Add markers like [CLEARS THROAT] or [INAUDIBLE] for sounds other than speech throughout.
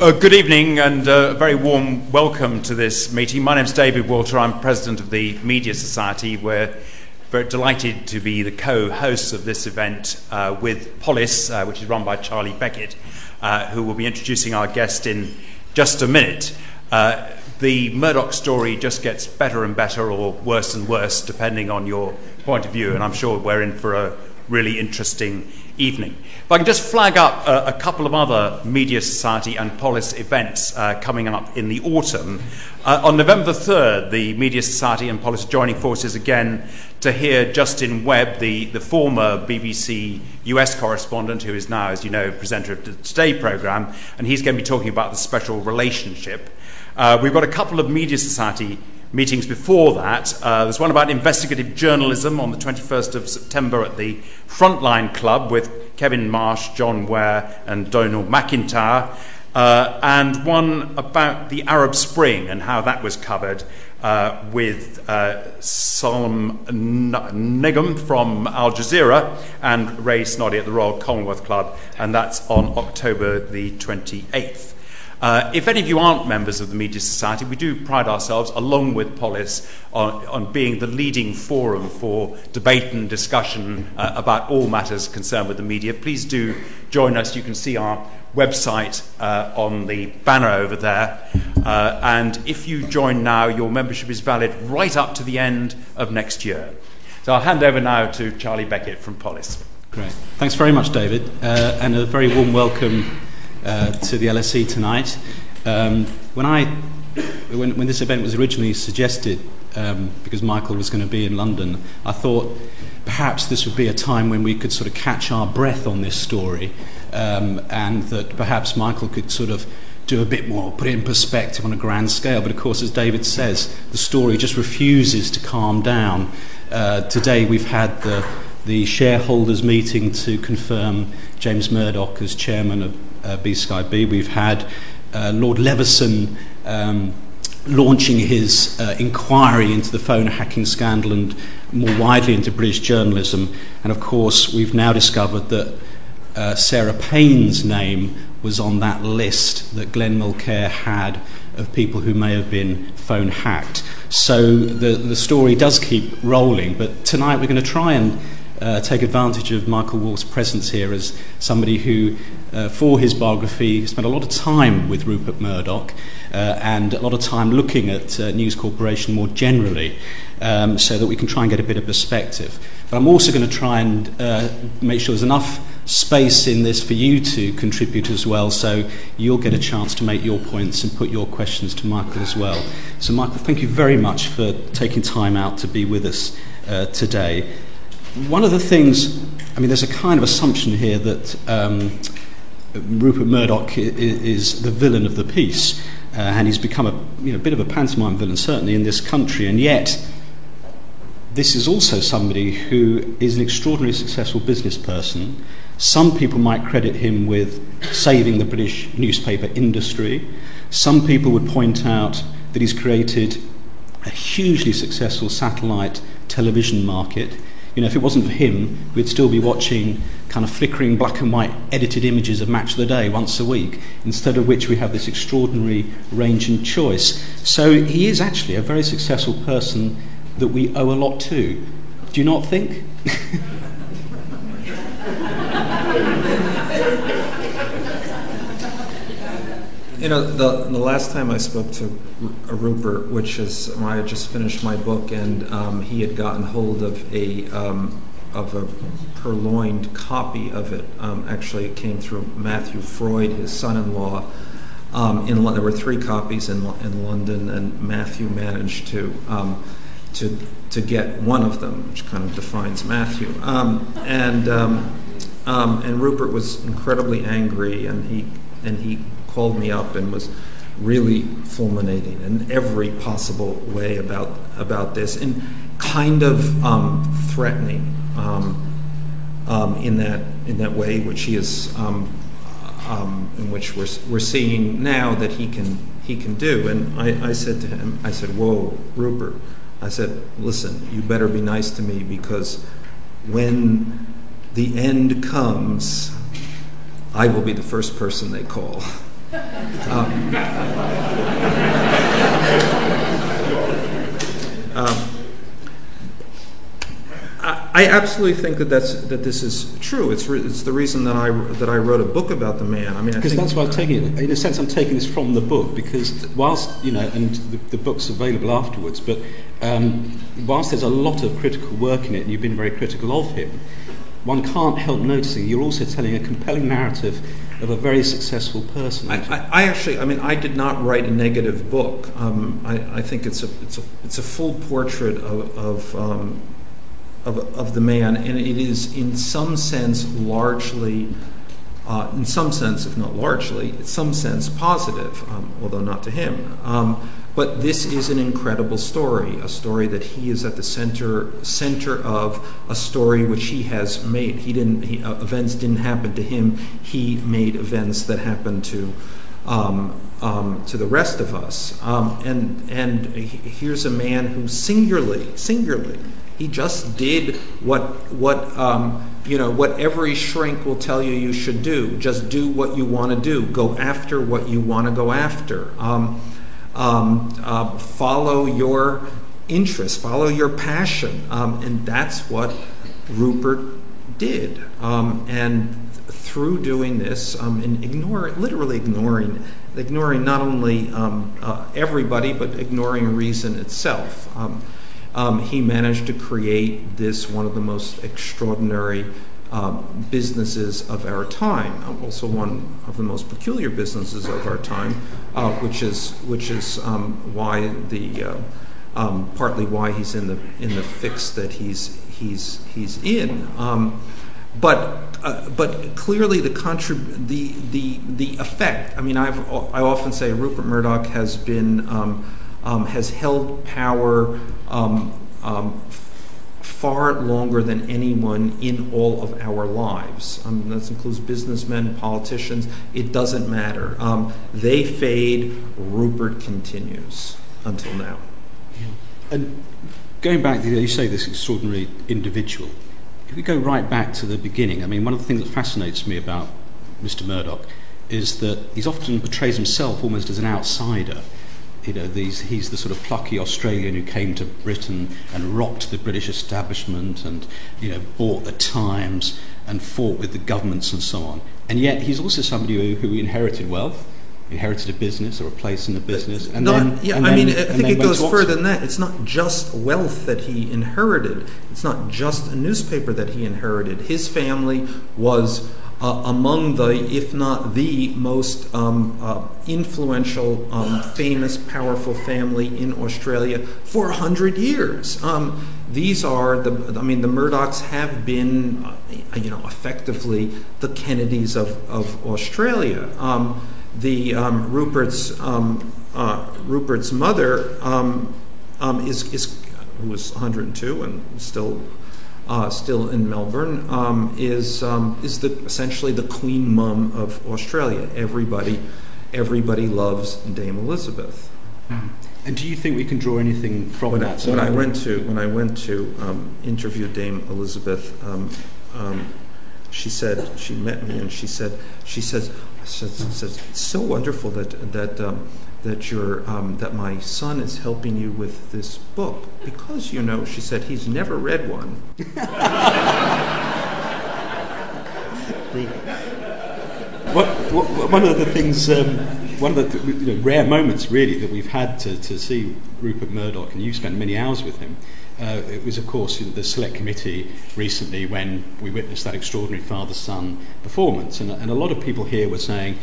Uh, good evening and uh, a very warm welcome to this meeting. My name is David Walter. I'm president of the Media Society. We're very delighted to be the co hosts of this event uh, with Polis, uh, which is run by Charlie Beckett, uh, who will be introducing our guest in just a minute. Uh, the Murdoch story just gets better and better or worse and worse depending on your point of view, and I'm sure we're in for a really interesting evening. If I can just flag up uh, a couple of other Media Society and Polis events uh, coming up in the autumn. Uh, on November 3rd, the Media Society and Polis joining forces again to hear Justin Webb, the, the former BBC US correspondent, who is now, as you know, presenter of the Today programme, and he's going to be talking about the special relationship. Uh, we've got a couple of Media Society meetings before that. Uh, there's one about investigative journalism on the 21st of September at the Frontline Club with Kevin Marsh, John Ware, and Donal McIntyre. Uh, and one about the Arab Spring and how that was covered uh, with uh, Solomon Negm from Al Jazeera and Ray Snoddy at the Royal Commonwealth Club, and that's on October the 28th. Uh, if any of you aren't members of the Media Society, we do pride ourselves, along with Polis, on, on being the leading forum for debate and discussion uh, about all matters concerned with the media. Please do join us. You can see our website uh, on the banner over there. Uh, and if you join now, your membership is valid right up to the end of next year. So I'll hand over now to Charlie Beckett from Polis. Great. Thanks very much, David, uh, and a very warm welcome uh, to the LSE tonight. Um, when I when, when this event was originally suggested, um, because Michael was going to be in London, I thought perhaps this would be a time when we could sort of catch our breath on this story, um, and that perhaps Michael could sort of do a bit more, put it in perspective on a grand scale. But of course, as David says, the story just refuses to calm down. Uh, today, we've had the the shareholders meeting to confirm James Murdoch as chairman of uh, B Sky B. We've had uh, Lord Leveson um, launching his uh, inquiry into the phone hacking scandal and more widely into British journalism. And of course, we've now discovered that uh, Sarah Payne's name was on that list that Glenn Mulcaire had of people who may have been phone hacked. So the, the story does keep rolling, but tonight we're going to try and uh, take advantage of Michael Wolff's presence here as somebody who, uh, for his biography, spent a lot of time with Rupert Murdoch uh, and a lot of time looking at uh, News Corporation more generally um, so that we can try and get a bit of perspective. But I'm also going to try and uh, make sure there's enough space in this for you to contribute as well, so you'll get a chance to make your points and put your questions to Michael as well. So, Michael, thank you very much for taking time out to be with us uh, today one of the things, I mean, there's a kind of assumption here that um, Rupert Murdoch is the villain of the piece, uh, and he's become a you know, bit of a pantomime villain, certainly in this country, and yet this is also somebody who is an extraordinarily successful business person. Some people might credit him with saving the British newspaper industry. Some people would point out that he's created a hugely successful satellite television market. You know, if it wasn't for him, we'd still be watching kind of flickering black and white edited images of Match of the Day once a week, instead of which we have this extraordinary range and choice. So he is actually a very successful person that we owe a lot to. Do you not think? [LAUGHS] You know, the, the last time I spoke to Rupert, which is when I had just finished my book, and um, he had gotten hold of a um, of a purloined copy of it. Um, actually, it came through Matthew Freud, his son-in-law. Um, in there were three copies in in London, and Matthew managed to um, to to get one of them, which kind of defines Matthew. Um, and and Rupert was incredibly angry, and he and he called me up and was really fulminating in every possible way about about this, and kind of um, threatening um, um, in that in that way, which he is um, in which we're we're seeing now that he can he can do. And I, I said to him, I said, "Whoa, Rupert." I said, "Listen, you better be nice to me because when the end comes, I will be the first person they call." [LAUGHS] Um, um, I absolutely think that that's that this is true. It's re- it's the reason that I that I wrote a book about the man. I mean, because that's why I'm taking it. In a sense, I'm taking this from the book because whilst you know, and the, the book's available afterwards, but um, whilst there's a lot of critical work in it, and you've been very critical of him, one can't help noticing you're also telling a compelling narrative of a very successful person. I, actually, I mean, I did not write a negative book. Um, I, think it's a it's a it's a full portrait um, of, of the man, and it is in some sense largely, uh, in some sense, if not largely, in some sense positive, um, although not to him. But this is an incredible story, a story that he is at the center center of, a story which he has made. He didn't he, uh, events didn't happen to him. He made events that happened to. Um, um, to the rest of us, um, and and here's a man who singularly, singularly he just did what what you know what every shrink will tell you you should do. Just do what you want to do. Go after what you want to go after. Um, uh, follow your interest. Follow your passion, um, and that's what Rupert did. Um, and through doing this and literally ignoring, ignoring not only uh, everybody but ignoring reason itself he managed to create this one of the most extraordinary businesses of our time, um, also one of the most peculiar businesses of our time, uh, which is which is um, why the uh, um, partly why he's in the fix that he's he's he's in. Um, but uh, but clearly the contrib- the the the effect. I mean, I often say Rupert Murdoch has been um, has held power um, um, far longer than anyone in all of our lives. Um, that includes businessmen, politicians, it doesn't matter. Um, they fade, Rupert continues until now. And going back, you say this extraordinary individual. If we go right back to the beginning, I mean, one of the things that fascinates me about Mr. Murdoch is that he often portrays himself almost as an outsider you know, these, he's the sort of plucky Australian who came to Britain and rocked the British establishment and, you know, bought the Times and fought with the governments and so on. And yet he's also somebody who, who inherited wealth, inherited a business or a place in the business. And not, then, yeah, and I then, mean, I think it goes further than that. It's not just wealth that he inherited. It's not just a newspaper that he inherited. His family was uh, among the, if not the most um, uh, influential, um, famous, powerful family in Australia for 100 years. Um, these are the, I mean, the Murdochs have been, uh, you know, effectively the Kennedys of, of Australia. Um, the um, Rupert's, um, uh, Rupert's mother is, is, who was 102 and still still in Melbourne, um, is um, is the, essentially the Queen Mum of Australia. Everybody, everybody loves Dame Elizabeth. Mm. And do you think we can draw anything from that? When I went to when I went to um, interview Dame Elizabeth, um, um, she said she met me and she said she says says, says it's so wonderful that that um, that your um, that my son is helping you with this book because you know she said he's never read one. [LAUGHS] What, what, one of the things um, one of the you know, rare moments really that we've had to, to see Rupert Murdoch and you spent many hours with him uh, it was of course the select committee recently when we witnessed that extraordinary father-son performance. And, and a lot of people here were saying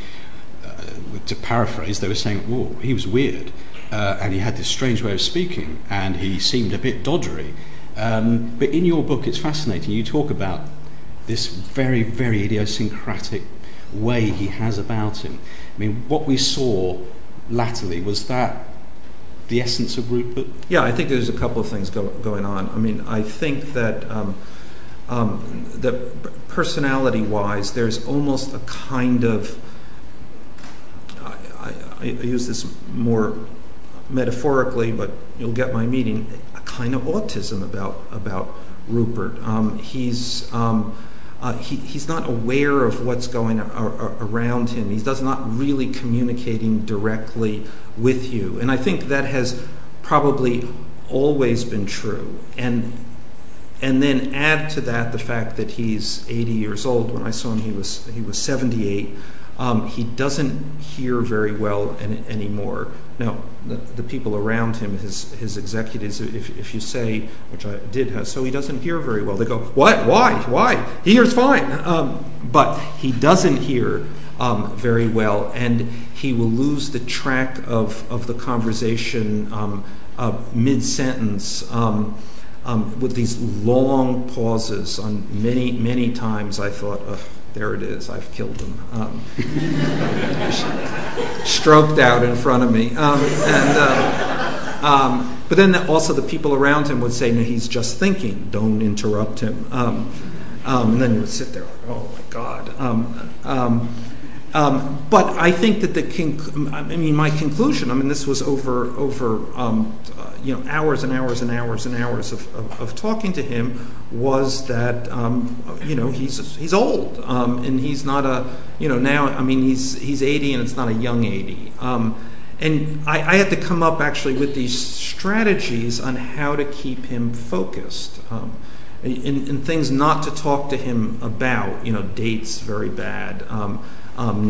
to paraphrase, they were saying, "Oh, he was weird, uh, and he had this strange way of speaking, and he seemed a bit doddery." Um, but in your book, it's fascinating. You talk about this very, very idiosyncratic way he has about him. I mean, what we saw latterly was that the essence of Rupert. Yeah, I think there's a couple of things go, going on. I mean, I think that. Um, um, personality-wise, there's almost a kind of use this more metaphorically, but you'll get my meaning, a kind of autism about, about Rupert. Um, he's, um, uh, he, he's not aware of what's going around him. He's not really communicating directly with you. And I think that has probably always been true. And and then add to that the fact that he's 80 years old. When I saw him, he was he was 78. Um, he doesn't hear very well any, anymore. Now, the, people around him, his, executives, if, you say, which I did have, so he doesn't hear very well, they go, What? Why? Why? He hears fine. Um, but he doesn't hear um, very well, and he will lose the track of, the conversation uh, mid sentence. Um, with these long pauses on many, many times I thought, there it is. I've killed him. Um, [LAUGHS] stroked out in front of me. Um, and, uh, um, but then also the people around him would say, no, he's just thinking. Don't interrupt him. Um, um, and then you would sit there, oh my God. Um, but I think that the I mean my conclusion. I mean this was over over um, uh, you know hours and hours and hours and hours of, talking to him was that um, you know he's he's old and he's not a you know now I mean he's he's 80 and it's not a young 80. Um, and I, had to come up actually with these strategies on how to keep him focused. In, things not to talk to him about, you know, dates very bad,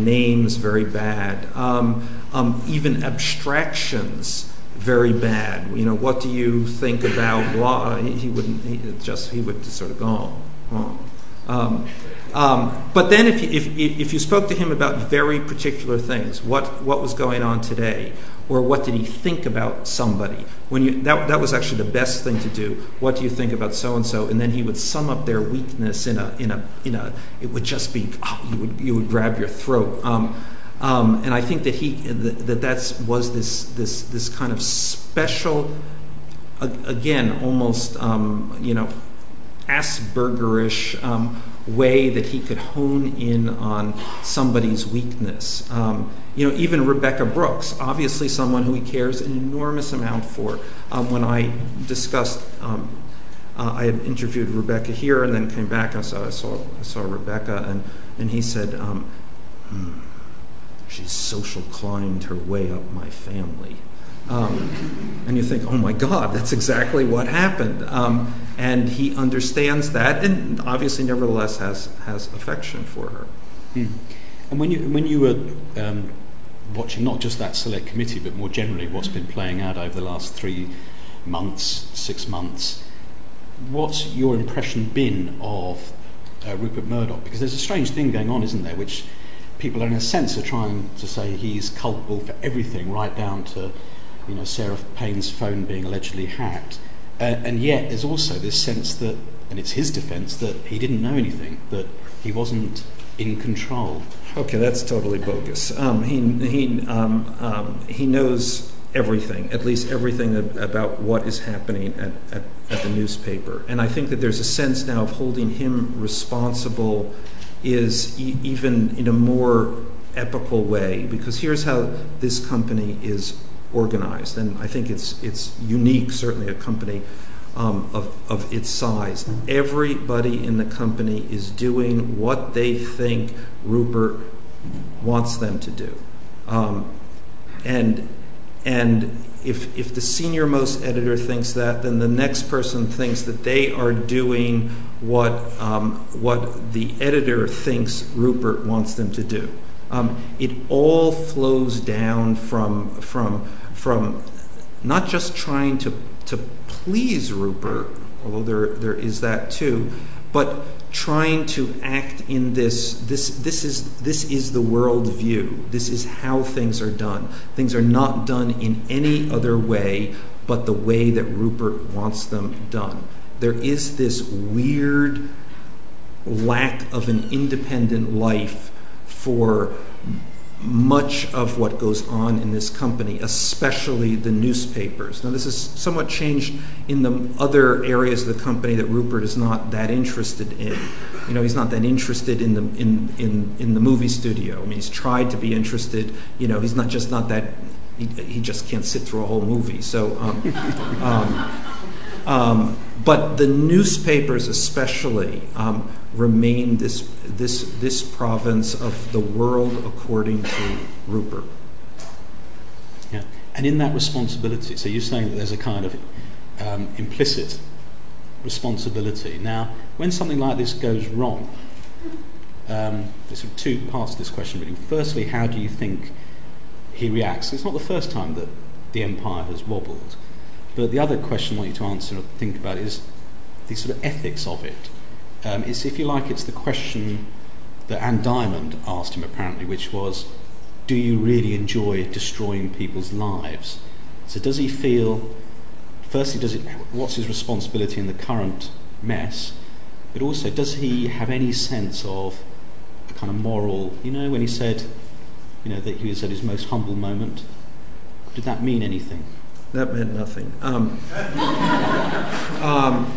names very bad, um, um, even abstractions very bad. You know, what do you think about law? He, he wouldn't. He just he would sort of go. Oh. Um, um, but then, if you, if, if you spoke to him about very particular things, what what was going on today, or what did he think about somebody? When you that that was actually the best thing to do. What do you think about so and so? And then he would sum up their weakness in a. It would just be oh, you would you would grab your throat. Um, and I think that he that was this kind of special, again, almost you know, Aspergerish um, way that he could hone in on somebody's weakness. Um, you know, even Rebekah Brooks, obviously someone who he cares an enormous amount for. Um, when I discussed, uh, I had interviewed Rebekah here and then came back. Saw, I saw, Rebekah, and, and he said, hmm, she's social climbed her way up my family. Um, and you think, oh my God, that's exactly what happened. Um, and he understands that, and obviously, nevertheless, has affection for her. Hmm. And when you when you were um, watching not just that select committee, but more generally what's been playing out over the last three months, six months. What's your impression been of uh, Rupert Murdoch? Because there's a strange thing going on, isn't there, which people are in a sense are trying to say he's culpable for everything, right down to you know Sarah Payne's phone being allegedly hacked. Uh, and yet there's also this sense that, and it's his defence, that he didn't know anything, that he wasn't in control. Okay, that's totally bogus. Um, he he um, um, he knows everything, at least everything about what is happening at, at, at, the newspaper. And I think that there's a sense now of holding him responsible is e- even in a more epical way, because here's how this company is organized. And I think it's, it's unique, certainly a company um, of, of its size. Everybody in the company is doing what they think Rupert wants them to do. Um, and and if, if the senior most editor thinks that, then the next person thinks that they are doing what, um, what the editor thinks Rupert wants them to do. It all flows down from, from, not just trying to, to please Rupert, although there, there is that too, but trying to act in this this this is this is the world view. This is how things are done. Things are not done in any other way but the way that Rupert wants them done. There is this weird lack of an independent life for much of what goes on in this company, especially the newspapers. Now, this is somewhat changed in the other areas of the company that Rupert is not that interested in. You know, he's not that interested in the in in, in the movie studio. I mean, he's tried to be interested. You know, he's not just not that. He, he just can't sit through a whole movie. So. Um, um, Um, but the newspapers, especially, um, remain this, this, this province of the world according to Rupert. Yeah. And in that responsibility, so you're saying that there's a kind of um, implicit responsibility. Now, when something like this goes wrong, um, there's two parts to this question, really. Firstly, how do you think he reacts? It's not the first time that the empire has wobbled. But the other question I want you to answer and think about is the sort of ethics of it. Um, it's, if you like, it's the question that Anne Diamond asked him apparently, which was, do you really enjoy destroying people's lives? So does he feel, firstly, does it, what's his responsibility in the current mess? But also, does he have any sense of a kind of moral, you know, when he said, you know, that he was at his most humble moment? Did that mean anything? That meant nothing. Um, [LAUGHS] um,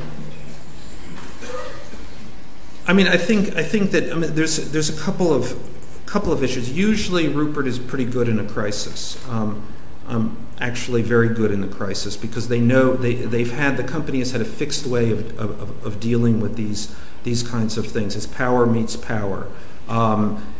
I mean, I think I think that I mean, there's there's a couple of couple of issues. Usually, Rupert is pretty good in a crisis. Um, um, actually, very good in the crisis because they know they they've had the company has had a fixed way of of, of dealing with these these kinds of things. It's power meets power.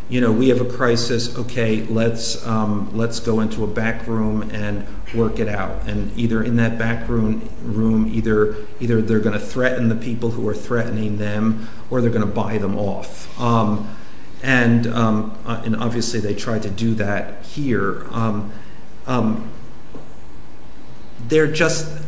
You know, we have a crisis. Okay, let's um, let's go into a back room and work it out. And either in that back room, room either either they're going to threaten the people who are threatening them, or they're going to buy them off. Um, and um, uh, and obviously they tried to do that here. Um, um, they're just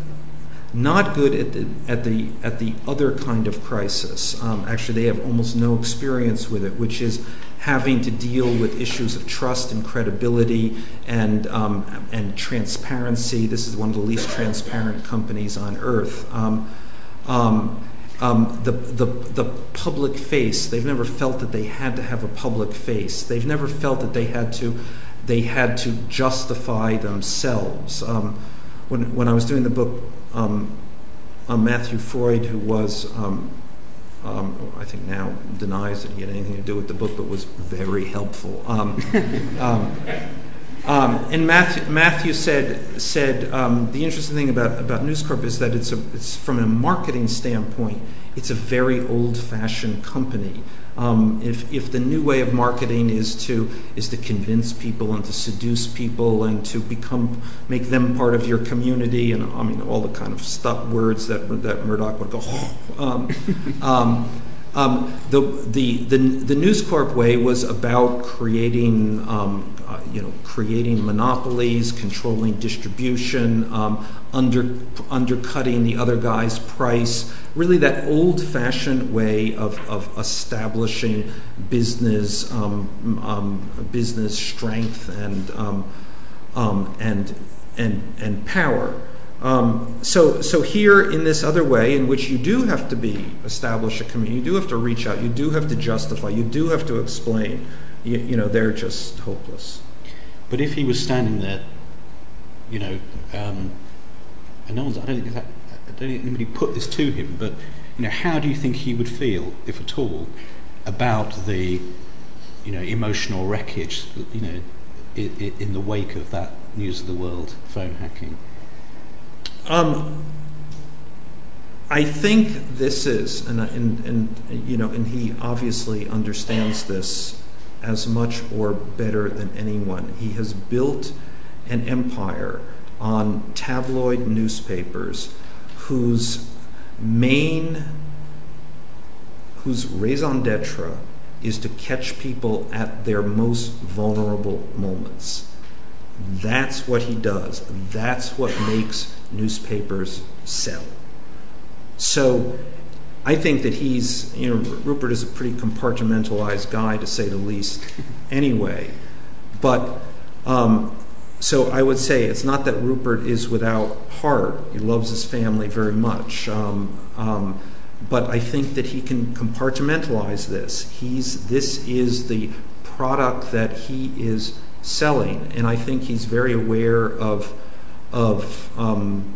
not good at the at the at the other kind of crisis. Um, actually, they have almost no experience with it, which is having to deal with issues of trust and credibility and um, and transparency. This is one of the least transparent companies on earth. Um, um, the, the, the public face, they've never felt that they had to have a public face. They've never felt that they had to, they had to justify themselves. When, when I was doing the book Matthew Freud, who was I think now denies that he had anything to do with the book, but was very helpful. Um, um, um and Matthew, said, said um, the interesting thing about, about News Corp is that it's, a, it's from a marketing standpoint, it's a very old fashioned company. Um, if, if the new way of marketing is to is to convince people and to seduce people and to become make them part of your community and I mean all the kind of stuff words that that Murdoch would go. [LAUGHS] um, the, the, the, the News Corp way was about creating, um, uh, you know, creating monopolies, controlling distribution, um, under, undercutting the other guy's price. Really, that old-fashioned way of, establishing business, business strength and, and, and, and power. Um, so, so here in this other way, in which you do have to be establish a community, you do have to reach out, you do have to justify, you do have to explain. You, know, they're just hopeless. But if he was standing there, you know, um, and I don't think anybody put this to him, but you know, how do you think he would feel, if at all, about the, you know, emotional wreckage, you know, in the wake of that news of the world phone hacking? Um, I think this is, and, and, and, you know, and he obviously understands this as much or better than anyone. He has built an empire on tabloid newspapers whose main, whose raison d'etre is to catch people at their most vulnerable moments. That's what he does. That's what makes newspapers sell. So I think that he's, you know, Rupert is a pretty compartmentalized guy to say the least [LAUGHS] anyway. But um, so I would say it's not that Rupert is without heart. He loves his family very much. Um, um, but I think that he can compartmentalize this. He's, this is the product that he is selling. And I think he's very aware of of um,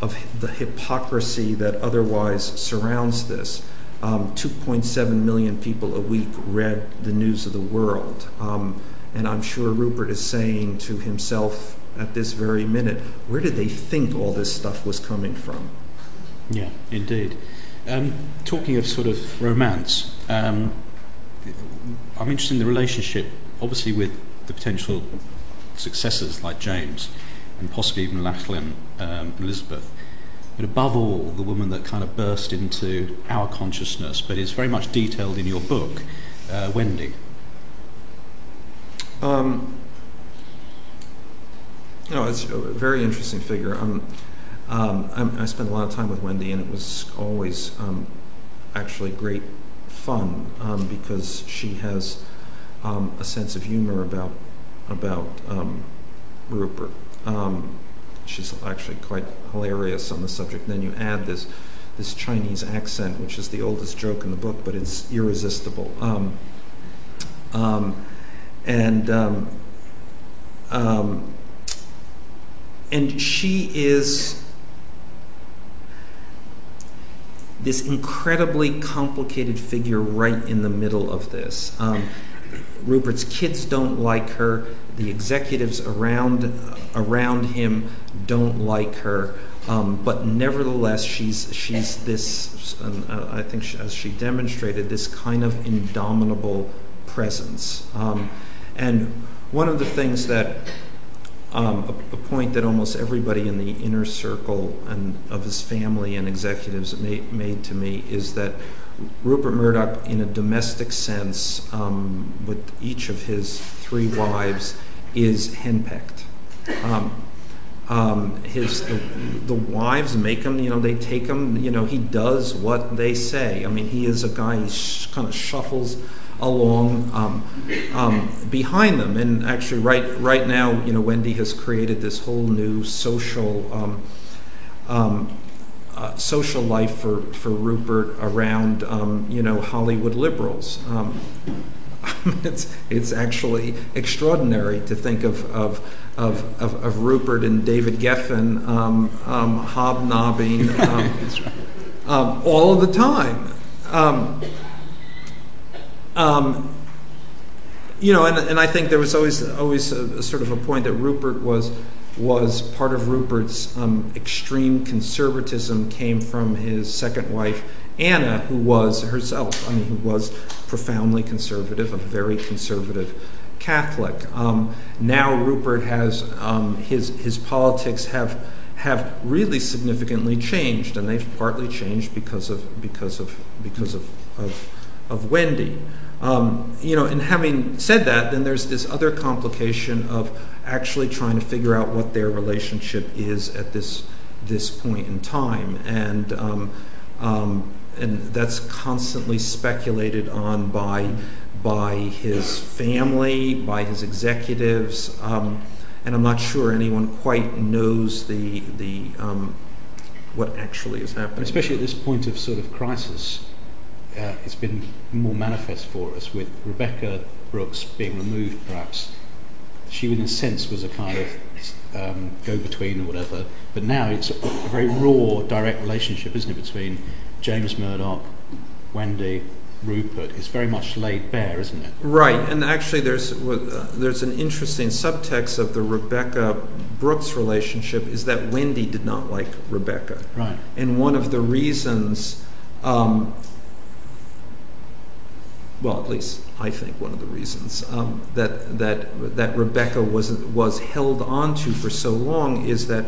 of the hypocrisy that otherwise surrounds this. Um, 2.7 million people a week read the news of the world. Um, and I'm sure Rupert is saying to himself at this very minute, where did they think all this stuff was coming from? Yeah, indeed. Talking of sort of romance, I'm interested in the relationship, obviously, with the potential successors like James and possibly even Lachlan um, Elizabeth. But above all, the woman that kind of burst into our consciousness, but is very much detailed in your book, uh, Wendy. Um, you know, it's a very interesting figure. Um, um, I, spent a lot of time with Wendy, and it was always um, actually great fun um, because she has a sense of humor about about um, Rupert. Um, she's actually quite hilarious on the subject. And then you add this this Chinese accent, which is the oldest joke in the book, but it's irresistible. Um, um, and um, um, and she is this incredibly complicated figure right in the middle of this. Um, Rupert's kids don't like her. The executives around around him don't like her. Um, but nevertheless, she's she's this. Uh, I think as she demonstrated, this kind of indomitable presence. Um, and one of the things that um, a, a, point that almost everybody in the inner circle and of his family and executives made, made to me is that Rupert Murdoch, in a domestic sense, um, with each of his three wives, is henpecked. Um, um, his the, wives make him, you know, they take him, you know, he does what they say. I mean, he is a guy. He kind of shuffles along behind them. And actually, right right now, you know, Wendy has created this whole new social uh, social life for, for Rupert around um, you know Hollywood liberals. Um, [LAUGHS] it's it's actually extraordinary to think of of of, of, of Rupert and David Geffen um, um hobnobbing [LAUGHS] um, um, all of the time. you know, and, and I think there was always always a, a sort of a point that Rupert was was part of Rupert's um, extreme conservatism came from his second wife, Anna, who was herself, I mean, who was profoundly conservative, a very conservative Catholic. Um, now Rupert has um, his his politics have have really significantly changed, and they've partly changed because of because of because of of, of Wendy. You know, and having said that, then there's this other complication of actually trying to figure out what their relationship is at this point in time, and um, um, and that's constantly speculated on by his family, by his executives, um, and I'm not sure anyone quite knows what actually is happening. Especially at this point of sort of crisis uh, it's been more manifest for us with Rebekah Brooks being removed, perhaps. She, in a sense, was a kind of um, go between or whatever, but now it's a, a very raw, direct relationship, isn't it, between James Murdoch, Wendy, Rupert It's very much laid bare, isn't it? Right, and actually, there's uh, there's an interesting subtext of the Rebekah Brooks relationship is that Wendy did not like Rebekah, right? And one of the reasons um, well, at least I think one of the reasons um, that that that Rebekah was was held onto for so long is that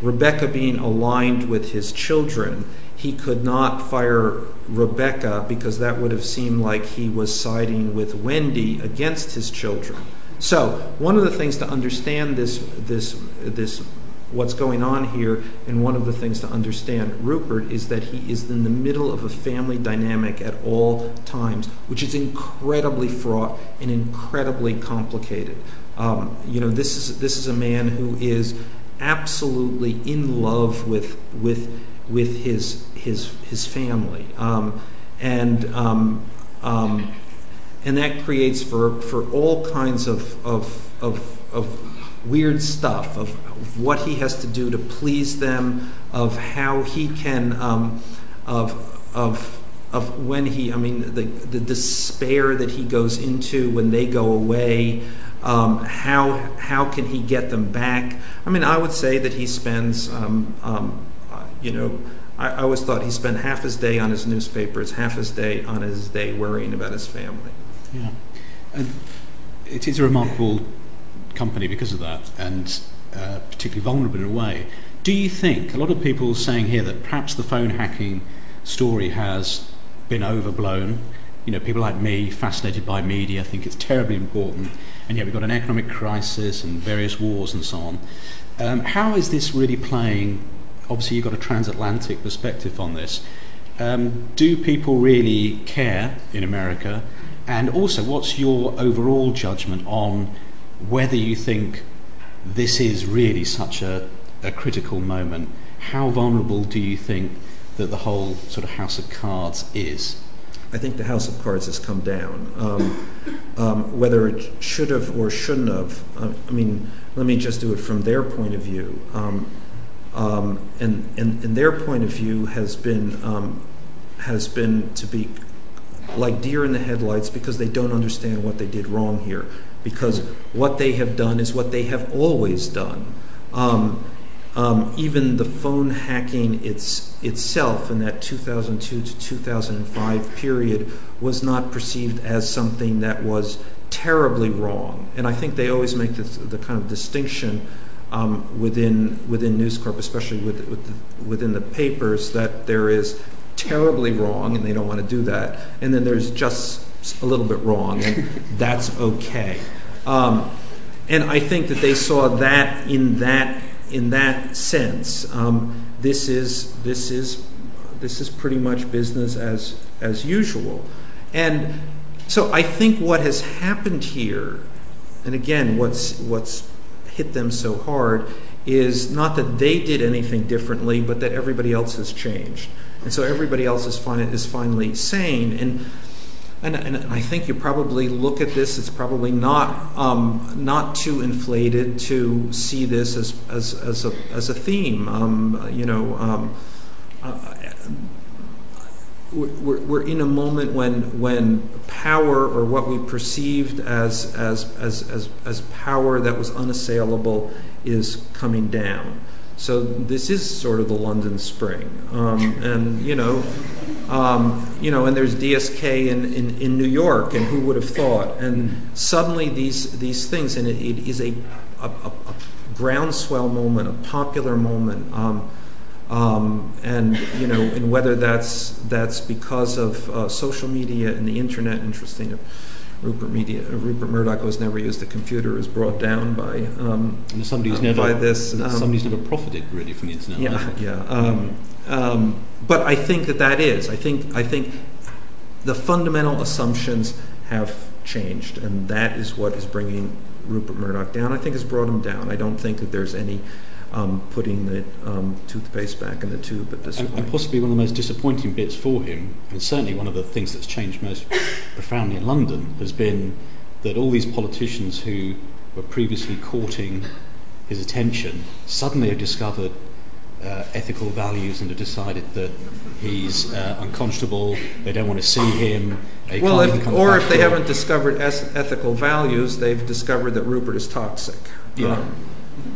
Rebekah being aligned with his children, he could not fire Rebekah because that would have seemed like he was siding with Wendy against his children. So one of the things to understand this this this what's going on here. And one of the things to understand Rupert is that he is in the middle of a family dynamic at all times, which is incredibly fraught and incredibly complicated. Um, you know, this is this is a man who is absolutely in love with with with his his his family, um, and um, um and that creates for for all kinds of of of, of weird stuff of, what he has to do to please them, of how he can, um, of, of, of when he, I mean, the, the despair that he goes into when they go away. Um, how how can he get them back? I mean, I would say that he spends, um, uh, you know, I, I always thought he spent half his day on his newspapers, half his day on his day worrying about his family. Yeah. And it is a remarkable company because of that, and uh, particularly vulnerable in a way. Do you think, a lot of people saying here that perhaps the phone hacking story has been overblown? You know, people like me, fascinated by media, think it's terribly important, and yet we've got an economic crisis and various wars and so on. Um, how is this really playing? Obviously, you've got a transatlantic perspective on this. Um, do people really care in America? And also, what's your overall judgment on whether you think this is really such a, a critical moment? How vulnerable do you think that the whole sort of house of cards is? I think the house of cards has come down. Um, um, whether it should have or shouldn't have, uh, I mean, let me just do it from their point of view. Um, um and, and, and, their point of view has been um, has been to be like deer in the headlights because they don't understand what they did wrong here. Because what they have done is what they have always done. Um, um, even the phone hacking itself in that 2002 to 2005 period was not perceived as something that was terribly wrong. And I think they always make the kind of distinction um, within News Corp, especially within the papers, that there is terribly wrong, and they don't want to do that, and then there's just a little bit wrong, and that's okay. Um, and I think that they saw that in that in that sense, um, this is this is this is pretty much business as as usual, and so I think what has happened here, and again, what's what's hit them so hard is not that they did anything differently, but that everybody else has changed, and so everybody else is finally sane. And and, I think you probably look at this, it's probably not, um, not too inflated to see this as, a, theme. Um, you know, um, uh, we're, in a moment when, when power or what we perceived as, as, as, as, as power that was unassailable is coming down. So this is sort of the London Spring, um, and you know, um, you know, and there's DSK in, New York, and who would have thought? And suddenly these these things, and it, is a, groundswell moment, a popular moment, um, and you know, and whether that's that's because of uh, social media and the internet. Interesting Rupert Media, uh, Rupert Murdoch was never used a computer is brought down by um, and somebody who's uh, this. Um, somebody's never profited really from the internet. Yeah, yeah. Um, um, but I think that that is. I think I think the fundamental assumptions have changed, and that is what is bringing Rupert Murdoch down. I think has brought him down. I don't think that there's any putting the um, toothpaste back in the tube at this point. And possibly one of the most disappointing bits for him, and certainly one of the things that's changed most profoundly in London, has been that all these politicians who were previously courting his attention suddenly have discovered uh, ethical values and have decided that he's uh, unconscionable, they don't want to see him. Well, if, or if they haven't discovered ethical values, they've discovered that Rupert is toxic.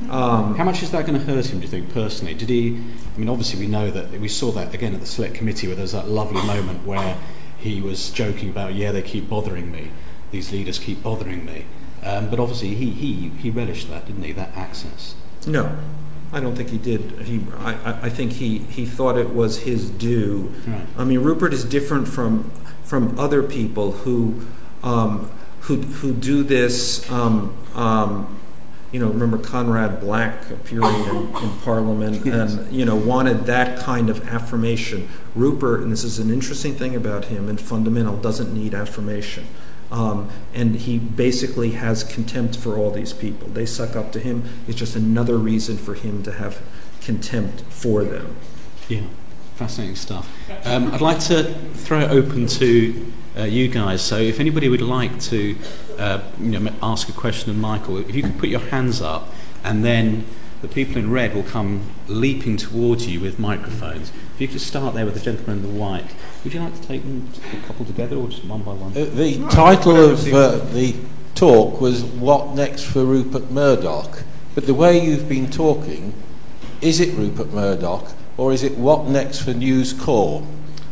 Yeah. Um, um, How much is that going to hurt him, do you think, personally? Did he, I mean, obviously we know that, we saw that again at the select committee where there was that lovely moment where he was joking about, yeah, they keep bothering me, these leaders keep bothering me. Um, but obviously he, he, he relished that, didn't he, that access? No, I don't think he did. He, I, I think he, he thought it was his due. Right. I mean, Rupert is different from, from other people who, um, who, who do this um, um, you know, remember Conrad Black appearing in, in Parliament [LAUGHS] and, you know, wanted that kind of affirmation. Rupert, and this is an interesting thing about him and fundamental, doesn't need affirmation. Um, and he basically has contempt for all these people. They suck up to him. It's just another reason for him to have contempt for them. Yeah, fascinating stuff. Um, I'd like to throw it open to uh, you guys. So if anybody would like to uh, you know, ask a question of Michael, if you could put your hands up and then the people in red will come leaping towards you with microphones. If you could start there with the gentleman in the white. Would you like to take them a couple together or just one by one? Uh, the no, title of uh, the talk was What Next for Rupert Murdoch? But the way you've been talking, is it Rupert Murdoch or is it what next for News Corp?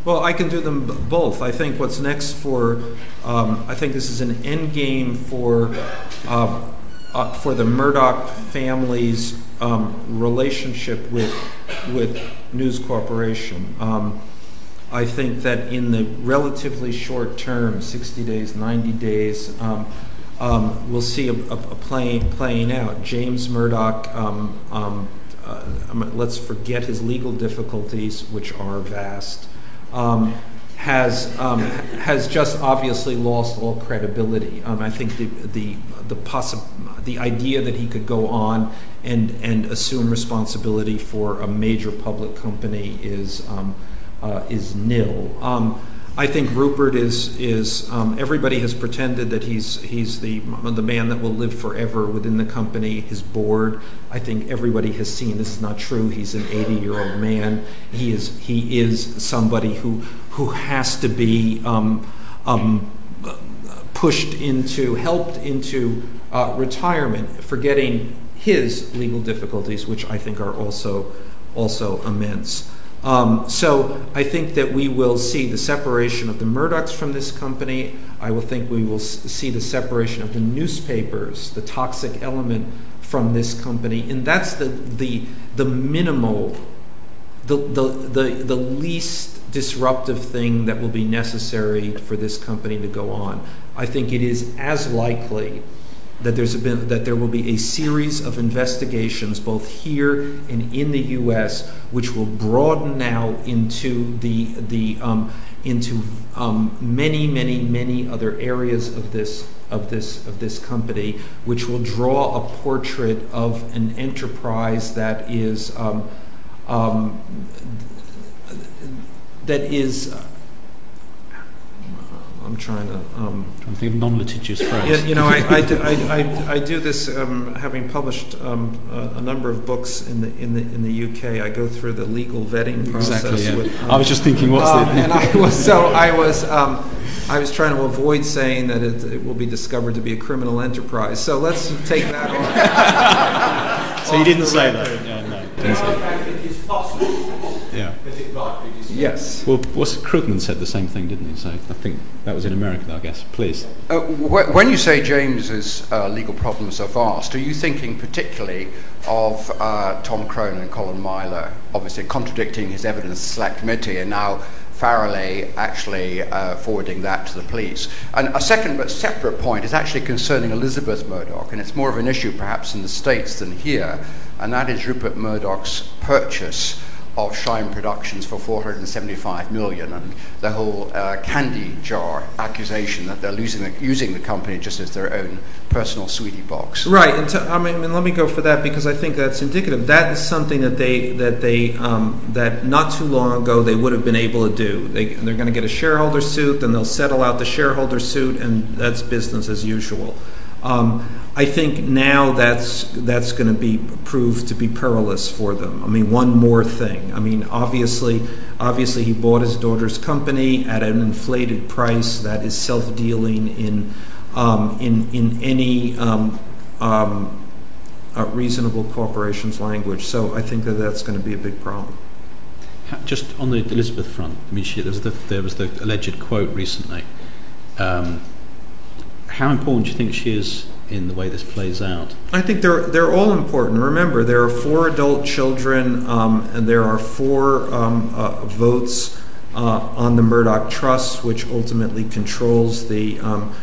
Well, I can do them both. I think what's next for, um, I think this is an end game for, uh, uh, for the Murdoch family's um, relationship with, with News Corporation. Um, I think that in the relatively short term, 60 days, 90 days, um, um, we'll see a, a, a play, playing out. James Murdoch, uh, let's forget his legal difficulties, which are vast has um, has just obviously lost all credibility. Um, I think the the the possi- the idea that he could go on and and assume responsibility for a major public company is um, uh, is nil. I think Rupert is is um, everybody has pretended that he's he's the the man that will live forever within the company. His board, I think everybody has seen this is not true. He's an 80 year old man. He is he is somebody who who has to be um, um, pushed into helped into uh, retirement, forgetting his legal difficulties, which I think are also also immense. Um, so I think that we will see the separation of the Murdochs from this company. I will think we will see the separation of the newspapers, the toxic element from this company, and that's the minimal, the the the, the least disruptive thing that will be necessary for this company to go on. I think it is as likely that there will be a series of investigations both here and in the U.S. which will broaden now into the the um, into um, many many many other areas of this of this of this company, which will draw a portrait of an enterprise that is um, um that is I'm trying to. Um, trying to think of non-litigious phrase. Yeah, you know, I, I, do, I, I, I do this um, having published um, a, a, number of books in the in the in the UK. I go through the legal vetting process. Exactly. Yeah. With, I was just thinking, what's the? Um, and I was so I was. Um, I was trying to avoid saying that it, it, will be discovered to be a criminal enterprise. So let's take that [LAUGHS] off. so you didn't say that? Yeah, no. Didn't say that. Yeah. Yes. Well, Krugman said the same thing, didn't he? So I think that was in America, I guess. Please. Uh, wh- when you say James's uh, legal problems are vast, are you thinking particularly of uh, Tom Crone and Colin Myler, obviously contradicting his evidence select committee, and now Farrelly actually uh, forwarding that to the police. And a second but separate point is actually concerning Elizabeth Murdoch, and it's more of an issue perhaps in the States than here, and that is Rupert Murdoch's purchase of Shine Productions for 475 million, and the whole uh, candy jar accusation that they're losing the, using the company just as their own personal sweetie box. Right, and to, I mean, let me go for that because I think that's indicative. That is something that they that they um, that not too long ago they would have been able to do. They, they're going to get a shareholder suit, then they'll settle out the shareholder suit, and that's business as usual. Um, I think now that's that's going to be proved to be perilous for them. I mean, one more thing. I mean, obviously, obviously, he bought his daughter's company at an inflated price that is self-dealing in um, in in any um, um, reasonable corporation's language. So I think that that's going to be a big problem. Just on the Elizabeth front, I mean, she, there, was the, there was the alleged quote recently. Um, how important do you think she is in the way this plays out? I think they're they're all important. Remember, there are four adult children, um, and there are four um, uh, votes uh, on the Murdoch Trust, which ultimately controls the. Um,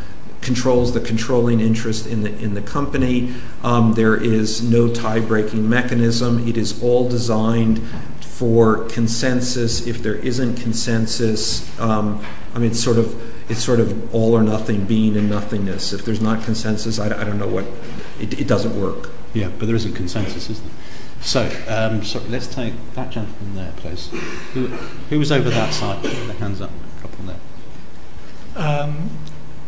controls the controlling interest in the in the company. Um, there is no tie-breaking mechanism. It is all designed for consensus. If there isn't consensus, um, I mean, sort of it's sort of all or nothing, being and nothingness. If there's not consensus, I, I don't know what, it, it, doesn't work. Yeah, but there isn't consensus, is there? So, um, so let's take that gentleman there, please. Who, who was over that side? Put their hands up, a couple there. Um,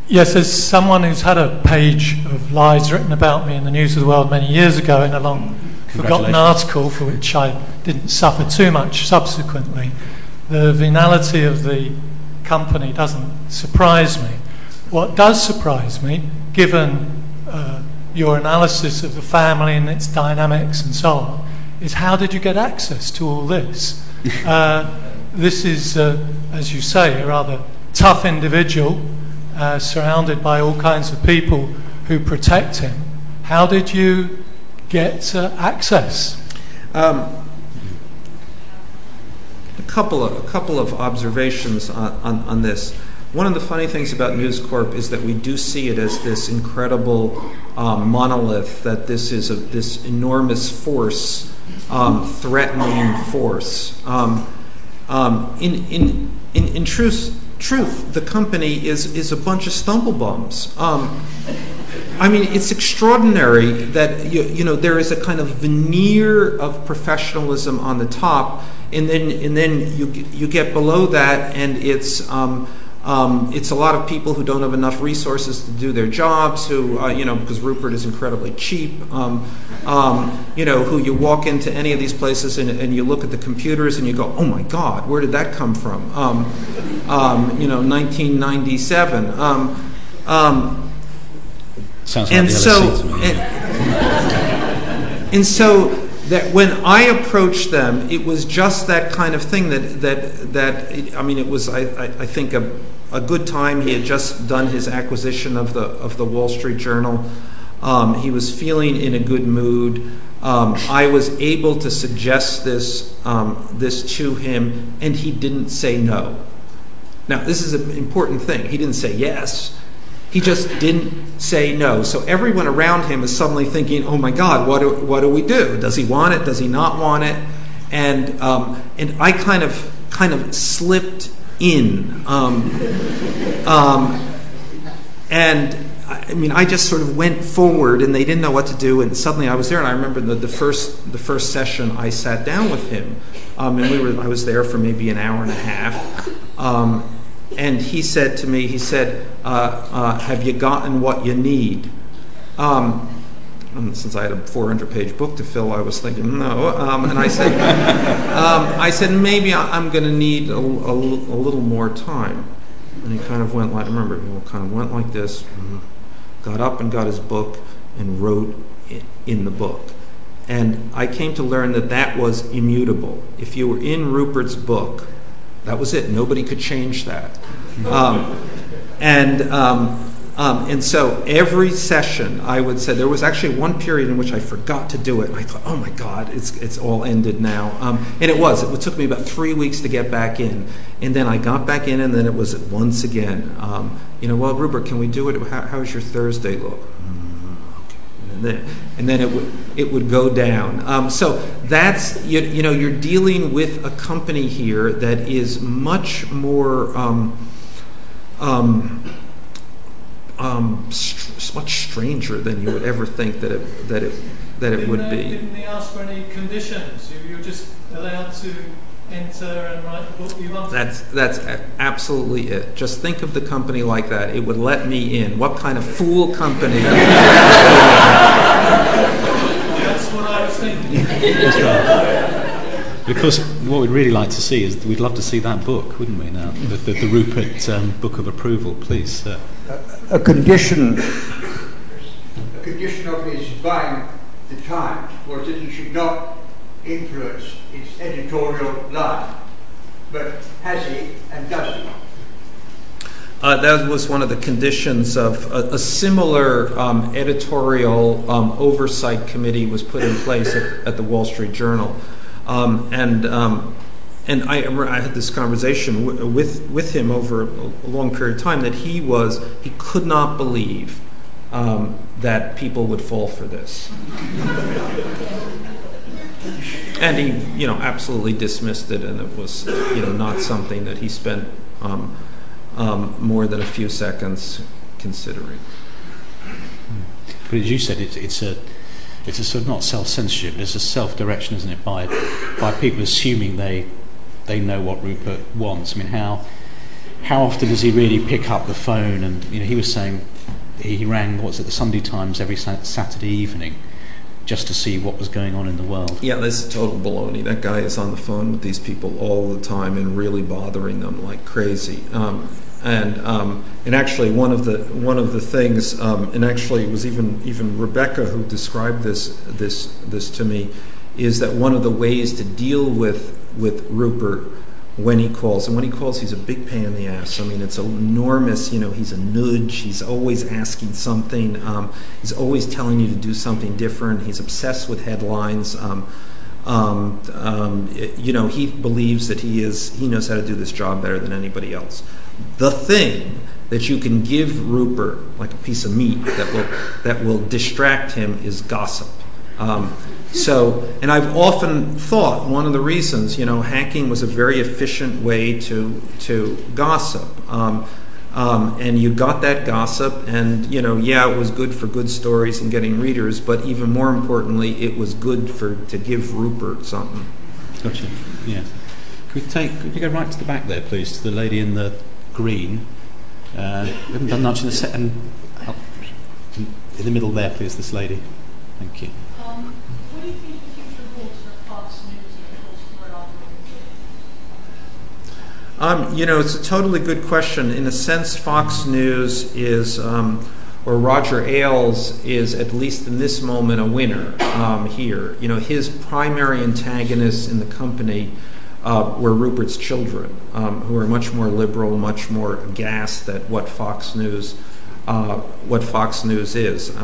yes, as someone who's had a page of lies written about me in the News of the World many years ago in a long forgotten article for which I didn't suffer too much subsequently, the venality of the company doesn't surprise me. What does surprise me, given uh, your analysis of the family and its dynamics and so on, is how did you get access to all this? [LAUGHS] Uh, this is, uh, as you say, a rather tough individual uh, surrounded by all kinds of people who protect him. How did you get uh, access? Um, couple of a couple of observations on, this. One of the funny things about News Corp is that we do see it as this incredible um, monolith. That this is this enormous force, um, threatening force. Um, in, truth, the company is a bunch of stumblebums. Um, I mean, it's extraordinary that you, you know there is a kind of veneer of professionalism on the top, and then and then you you get below that, and it's um, um, it's a lot of people who don't have enough resources to do their jobs, who, uh, you know, because Rupert is incredibly cheap, um, um, you know, who you walk into any of these places and, and, you look at the computers and you go, oh my God, where did that come from? Um, um, you know, 1997. Um, Sounds like and the so, to me. And, and so that when I approached them, it was just that kind of thing that I mean, it was I, think a a good time. He had just done his acquisition of the of the Wall Street Journal. Um, he was feeling in a good mood. Um, I was able to suggest this um, this to him, and he didn't say no. Now, this is an important thing. He didn't say yes. He just didn't say no. So everyone around him is suddenly thinking, "Oh my God, what do, what do we do? Does he want it? Does he not want it?" And um, and I kind of kind of slipped in, um, um, and I mean, I just sort of went forward, and they didn't know what to do, and suddenly I was there. And I remember the, the first the first session, I sat down with him, um, and we were I was there for maybe an hour and a half. And he said to me, he said, uh, uh, Have you gotten what you need? Um, since I had a 400 page book to fill, I was thinking, no. Um, and I said, [LAUGHS] um, I said, maybe I'm going to need a, little more time. And he kind of went like, remember, he kind of went like this, got up and got his book and wrote in the book. And I came to learn that that was immutable. If you were in Rupert's book, that was it. Nobody could change that. Um, and um, um, and so every session, I would say there was actually one period in which I forgot to do it. I thought, oh my God, it's it's all ended now. And it was. It took me about three weeks to get back in, and then I got back in, and then it was once again. You know, well, Rupert, can we do it? How, how's your Thursday look? And then, it would it would go down. Um, so that's you, you, know you're dealing with a company here that is much more um, um, um much stranger than you would ever think that it that it that it didn't would be. Didn't they ask for any conditions? You, you're just allowed to enter and write the book you want. That's that's absolutely it. Just think of the company like that. It would let me in. What kind of fool company? [LAUGHS] That's what I was thinking. That's right. [LAUGHS] Because what we'd really like to see is we'd love to see that book, wouldn't we? Now, the, the, the Rupert um, Book of Approval, please. Sir. A, a condition, a condition of his buying the Times was that he should not influence its editorial line. But has he and does he? Uh, that was one of the conditions of a, a similar um, editorial um, oversight committee was put in place at, at the Wall Street Journal, um, and um, and I, I, had this conversation w- with with him over a, long period of time that he was he could not believe um, that people would fall for this. And he, you know, absolutely dismissed it, and it was, you know, not something that he spent um, um, more than a few seconds considering. But as you said, it's, a it's a sort of not self censorship, it's a self direction, isn't it? By by people assuming they they know what Rupert wants. I mean, how how often does he really pick up the phone? And you know, he was saying he rang what's it the Sunday Times every Saturday evening just to see what was going on in the world. Yeah, this is total baloney. That guy is on the phone with these people all the time and really bothering them like crazy. Um, and um, and actually one of the one of the things, um, and actually it was even even Rebekah who described this this this to me, is that one of the ways to deal with with Rupert when he calls. And when he calls, he's a big pain in the ass. I mean, it's enormous. You know, he's a nudge. He's always asking something. Um, he's always telling you to do something different. He's obsessed with headlines. Um, um, um you know, he believes that he is he knows how to do this job better than anybody else. The thing that you can give Rupert like a piece of meat that will that will distract him is gossip. Um, so, and I've often thought one of the reasons, you know, hacking was a very efficient way to to gossip. Um, um, and you got that gossip, and you know, yeah, it was good for good stories and getting readers, but even more importantly, it was good for to give Rupert something. Gotcha. Yeah. Could we take? Could you go right to the back there, please, to the lady in the green? Uh, we haven't done much in the set, and in the middle there, please, this lady. Thank you. Um, Um, you know, it's a totally good question. In a sense, Fox News is, um, or Roger Ailes is, at least in this moment, a winner um, here. You know, his primary antagonists in the company uh, were Rupert's children, um, who are much more liberal, much more aghast at what Fox News, uh, what Fox News is.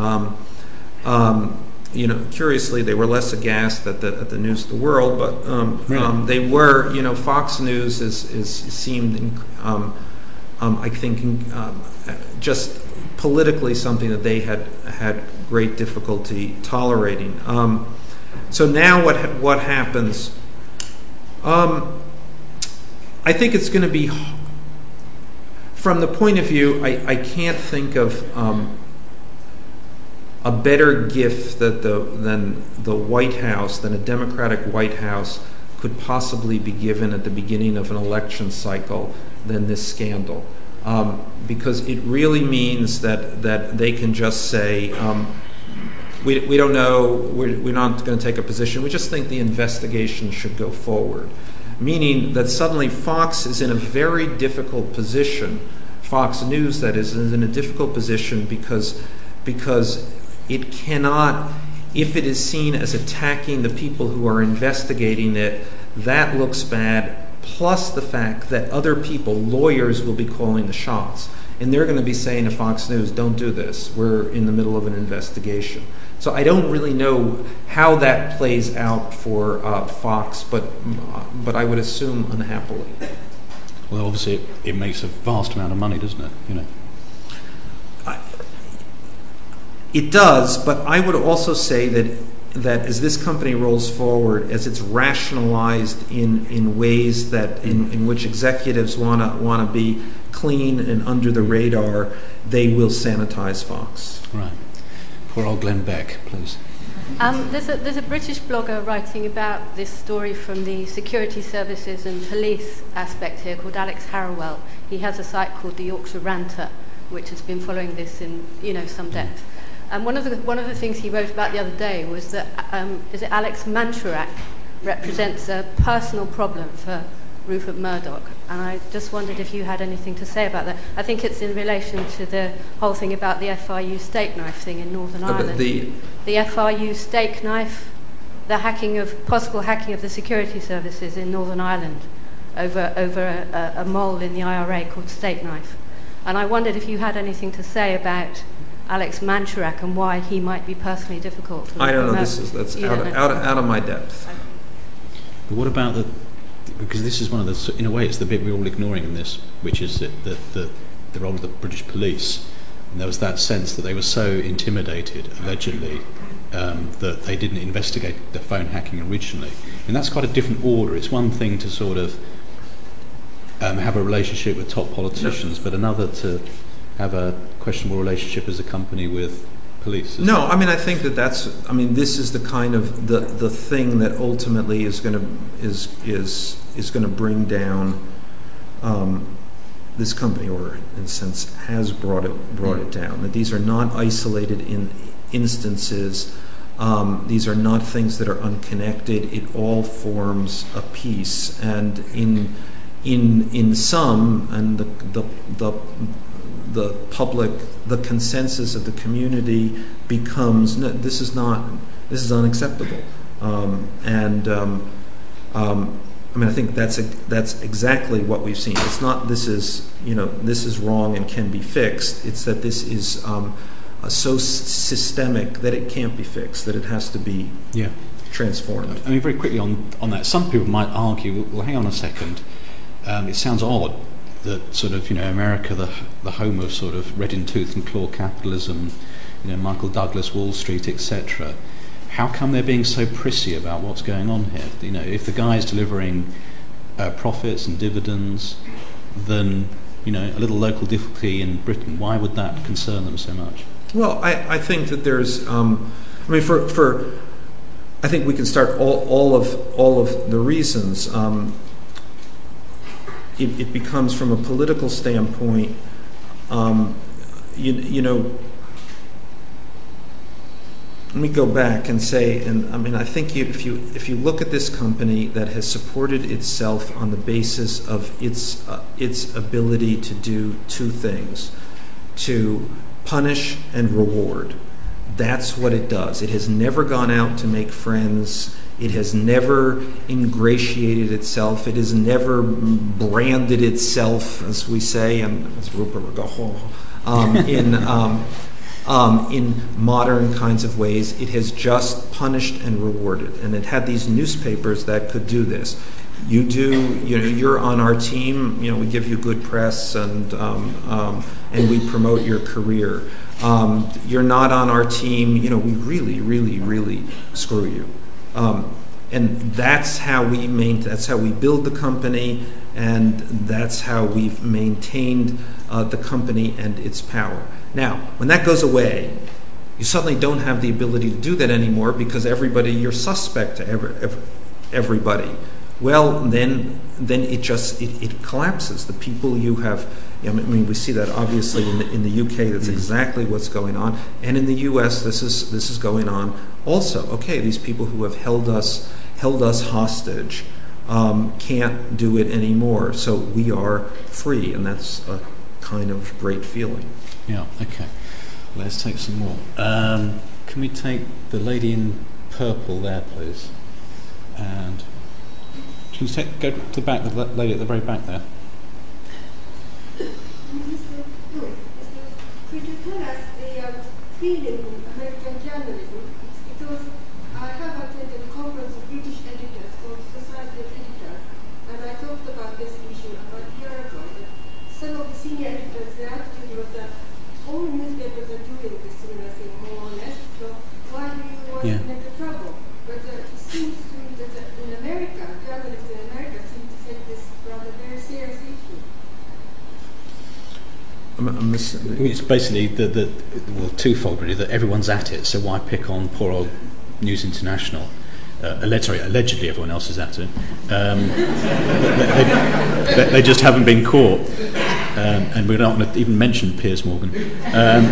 You know, curiously, they were less aghast at the at the news of the world, but um, um, they were. You know, Fox News is is seemed, um, um I think, um, just politically something that they had had great difficulty tolerating. Um, so now, what what happens? I think it's going to be, from the point of view, I, I can't think of a better gift that the, than the White House, than a Democratic White House could possibly be given at the beginning of an election cycle than this scandal. Um, because it really means that, they can just say, um, we, we don't know, we're, we're not going to take a position, we just think the investigation should go forward. Meaning that suddenly Fox is in a very difficult position, Fox News, that is, is in a difficult position because, because it cannot, if it is seen as attacking the people who are investigating it, that looks bad, plus the fact that other people, lawyers, will be calling the shots. And they're going to be saying to Fox News, don't do this. We're in the middle of an investigation. So I don't really know how that plays out for uh, Fox, but, but I would assume unhappily. Well, obviously, it, it makes a vast amount of money, doesn't it? You know. It does, but I would also say that that as this company rolls forward, as it's rationalized in, in ways that in, in which executives want to want to be clean and under the radar, they will sanitize Fox. Right. Poor old Glenn Beck, please. Um, there's, a, there's a British blogger writing about this story from the security services and police aspect here called Alex Harrowell. He has a site called the Yorkshire Ranter, which has been following this in you know some depth. And one of the one of the things he wrote about the other day was that um, is it Alex Marunchak represents a personal problem for Rupert Murdoch, and I just wondered if you had anything to say about that. I think it's in relation to the whole thing about the FRU Stakeknife thing in Northern uh, Ireland. The, the FRU Stakeknife, the hacking of possible hacking of the security services in Northern Ireland over over a, a, a mole in the IRA called Stakeknife, and I wondered if you had anything to say about Alex Marunchak and why he might be personally difficult. For I don't know. This is that's out of, out, of, out of my depth. But what about the? Because this is one of the. In a way, it's the bit we're all ignoring in this, which is the the, the, the role of the British police. And there was that sense that they were so intimidated, allegedly, um, that they didn't investigate the phone hacking originally. And that's quite a different order. It's one thing to sort of um, have a relationship with top politicians, but another to have a questionable relationship as a company with police. No, I mean I think that that's I mean this is the kind of the the thing that ultimately is going to is is is going to bring down um, this company, or in a sense has brought it brought it down. That these are not isolated in instances. Um, these are not things that are unconnected. It all forms a piece, and in in in some, and the the the the public, the consensus of the community becomes no, this is not, this is unacceptable. Um, and um, um, I mean, I think that's that's exactly what we've seen. It's not this is you know this is wrong and can be fixed. It's that this is um, uh, so systemic that it can't be fixed. That it has to be yeah. transformed. I mean, very quickly on on that, some people might argue, well, hang on a second. Um, it sounds odd that sort of you know America, the the home of sort of red in tooth and claw capitalism, you know Michael Douglas, Wall Street, etc. How come they're being so prissy about what's going on here? You know, if the guy is delivering uh, profits and dividends, then you know a little local difficulty in Britain. Why would that concern them so much? Well, I, I think that there's. Um, I mean, for for I think we can start all, all of all of the reasons. Um, it, becomes from a political standpoint. Um, you, know, let me go back and say, and I mean, I think if you if you look at this company that has supported itself on the basis of its uh, its ability to do two things, to punish and reward. That's what it does. It has never gone out to make friends. It has never ingratiated itself. It has never branded itself, as we say, and as Rupert would go, [LAUGHS] um, in, um, um, in modern kinds of ways. It has just punished and rewarded. And it had these newspapers that could do this. You do, you know, you're on our team, you know, we give you good press and, and we promote your career. You're not on our team, you know, we really, really, really screw you. Um, and that's how we main, that's how we build the company, and that's how we've maintained uh, the company and its power. Now, when that goes away, you suddenly don't have the ability to do that anymore because everybody you're suspect to every, every, everybody. Well, then, then it just it collapses. The people you have I mean, we see that obviously in the, in the UK. That's mm. exactly what's going on, and in the US, this is this is going on also. Okay, these people who have held us held us hostage um, can't do it anymore, so we are free, and that's a kind of great feeling. Yeah. Okay. Let's take some more. Um, can we take the lady in purple there, please? And can you take, go to the back, the lady at the very back there? minister do is to criticalize the um, feeling of American journalism I'm, it's basically the, the well twofold really that everyone's at it, so why pick on poor old News International? Uh, sorry, allegedly everyone else is at it. Um, they, they, they, just haven't been caught, um, and we're not want to even mention Piers Morgan. Um,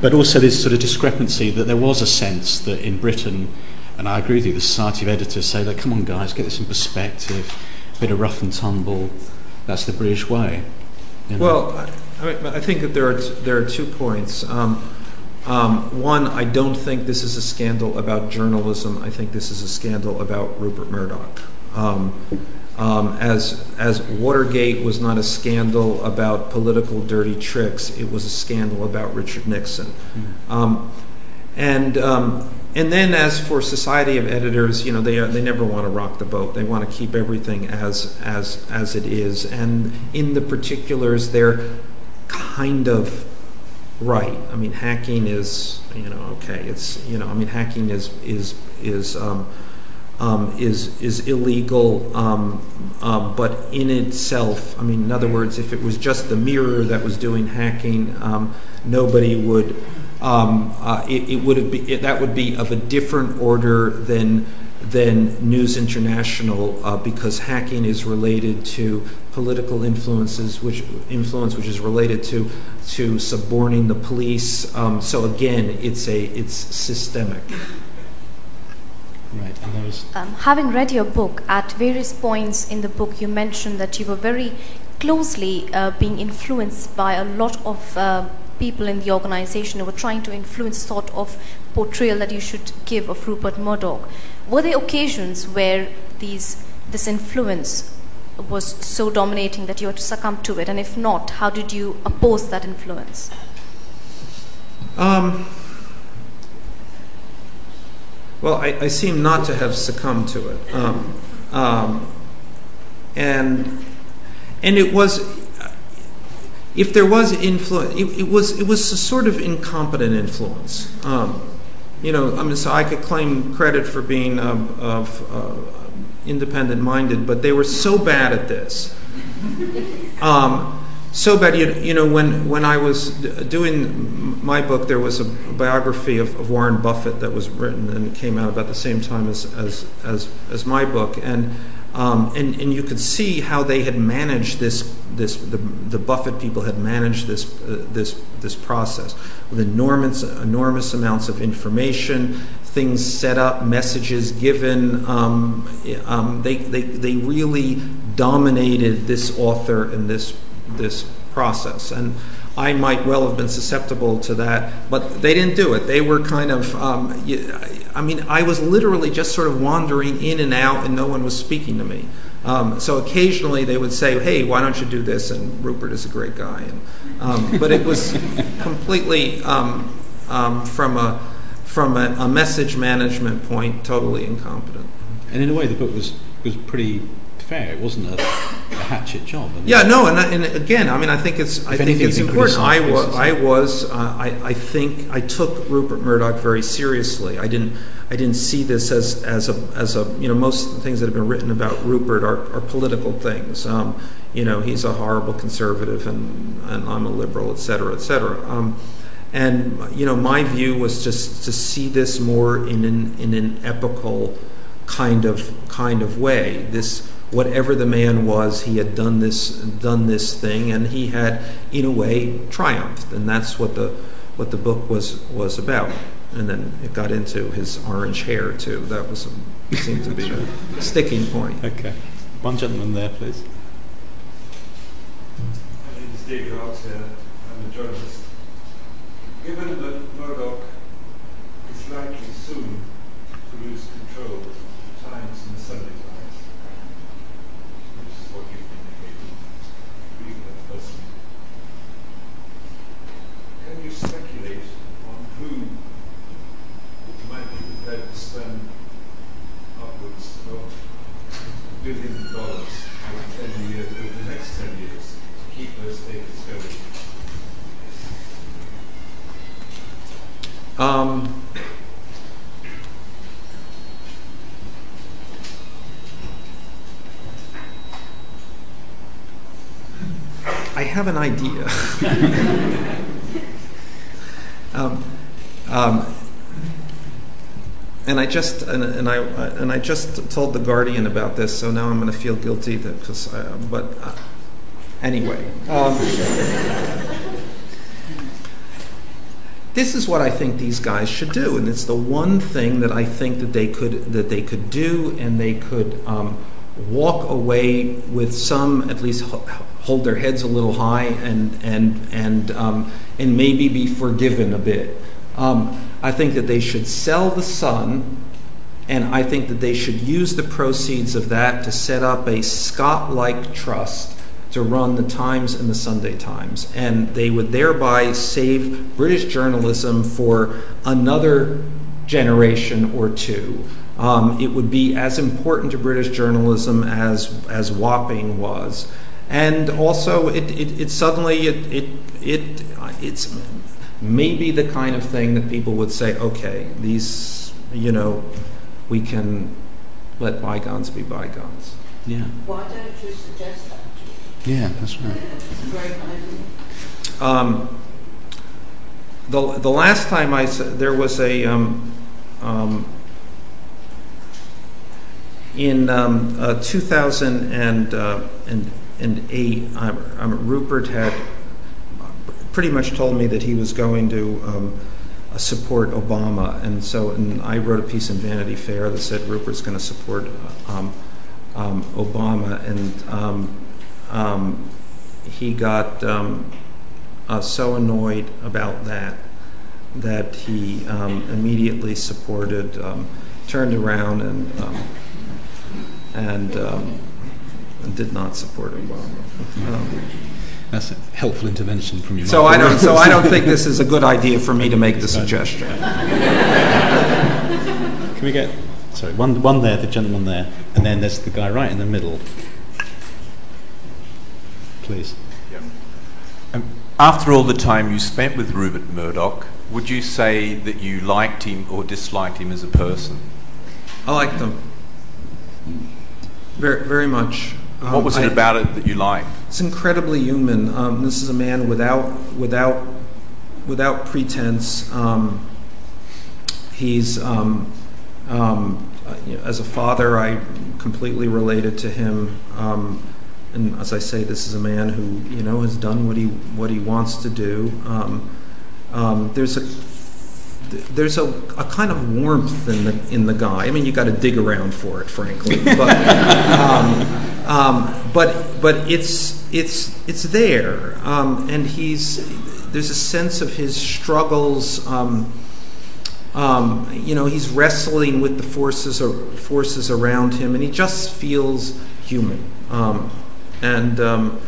but also this sort of discrepancy that there was a sense that in Britain, and I agree with you, the Society of Editors say that, come on guys, get this in perspective, a bit of rough and tumble, that's the British way. You know? Well, I, I, think that there are, t- there are two points. Um, um, one, I don't think this is a scandal about journalism. I think this is a scandal about Rupert Murdoch. Um, um, as as Watergate was not a scandal about political dirty tricks, it was a scandal about Richard Nixon. Mm. Um, and um, and then as for Society of Editors, you know they they never want to rock the boat. They want to keep everything as as as it is. And in the particulars, they're kind of right. I mean, hacking is you know okay. It's you know I mean hacking is is is um, um, is is illegal, um, but in itself, I mean, in other words, if it was just the mirror that was doing hacking, nobody would. Uh, it, would be that would be of a different order than than News International uh, because hacking is related to political influences, which influence which is related to to suborning the police. Um, so again, it's a it's systemic. Right, and was um, having read your book, at various points in the book, you mentioned that you were very closely uh, being influenced by a lot of uh, people in the organization who were trying to influence sort of portrayal that you should give of Rupert Murdoch. Were there occasions where these, this influence was so dominating that you had to succumb to it? And if not, how did you oppose that influence? Um, well, I, I, seem not to have succumbed to it. Um, um, and and it was if there was influence, it, it, was it was a sort of incompetent influence. Um, you know, I mean, so I could claim credit for being of uh, independent minded, but they were so bad at this. Um, so bad, you, know, when, I was doing my book, there was a biography of, Warren Buffett that was written and came out about the same time as, as, as, as my book. And um, and, and you could see how they had managed this, this the, the Buffett people had managed this, uh, this, this process with enormous amounts of information, things set up, messages given. Um, um, they, they, they really dominated this author and this, this process. And I might well have been susceptible to that, but they didn't do it. They were kind of, um, I mean, I was literally just sort of wandering in and out, and no one was speaking to me. Um, so occasionally they would say, "Hey, why don't you do this?" And Rupert is a great guy, and, um, but it was [LAUGHS] completely um, um, from a from a, a message management point, totally incompetent. And in a way, the book was was pretty fair. It wasn't a, hatchet job. yeah, no, and, and again, I mean, I think it's I think it's important. I was I was uh, I I think I took Rupert Murdoch very seriously. I didn't I didn't see this as as a as a you know most things that have been written about Rupert are, are political things. Um, you know, he's a horrible conservative, and and I'm a liberal, et cetera, et cetera. And you know, my view was just to see this more in an in an epical kind of kind of way. This whatever the man was, he had done this done this thing, and he had, in a way, triumphed, and that's what the what the book was was about. And then it got into his orange hair too. That was a, seemed to be a sticking point. Okay, one gentleman there, please. My name is David Oxhere. I'm a journalist. Given that Murdoch is likely soon to lose control of the Times and the Sunday billion dollars over 10 years, over the next 10 years to keep those papers going? Um, I have an idea. [LAUGHS] um, um, and I just and, and, I and I just told the Guardian about this, so now I'm going to feel guilty that because but uh, anyway. Um, this is what I think these guys should do, and it's the one thing that I think that they could that they could do, and they could um, walk away with some at least hold their heads a little high and and and um, and maybe be forgiven a bit. Um, I think that they should sell the Sun, and I think that they should use the proceeds of that to set up a Scott like trust to run the Times and the Sunday Times. And they would thereby save British journalism for another generation or two. Um, it would be as important to British journalism as, as Wapping was. And also, it suddenly, it's maybe the kind of thing that people would say, okay, these, you know, we can let bygones be bygones. Yeah. Why don't you suggest that? Yeah, that's right. Great idea. Um, the, last time I, there was a, um, um, in um, uh, two thousand and uh, and and um, um, Rupert had pretty much told me that he was going to um, uh, support Obama. And so I wrote a piece in Vanity Fair that said Rupert's going to support Obama. And he got uh, so annoyed about that that he immediately supported, turned around and and did not support Obama. Um, That's a helpful intervention from you. so I don't. So I don't think this is a good idea for me to make the suggestion. Can we get sorry one one there, the gentleman there, and then there's the guy right in the middle. Please. Um, after all the time you spent with Rupert Murdoch, would you say that you liked him or disliked him as a person? I liked him very, very much. What Um, was it about it that you liked? It's incredibly human. Um, this is a man without without without pretense. Um, he's um, um, uh, as a father, I completely related to him. Um, and as I say, this is a man who you know has done what he what he wants to do. Um, um, there's a there's a, a kind of warmth in the in the guy. I mean, you got to dig around for it, frankly. [LAUGHS] But um, um, but but it's it's it's there, um, and he's there's a sense of his struggles. Um, um, you know, he's wrestling with the forces or forces around him, and he just feels human. Um, and um,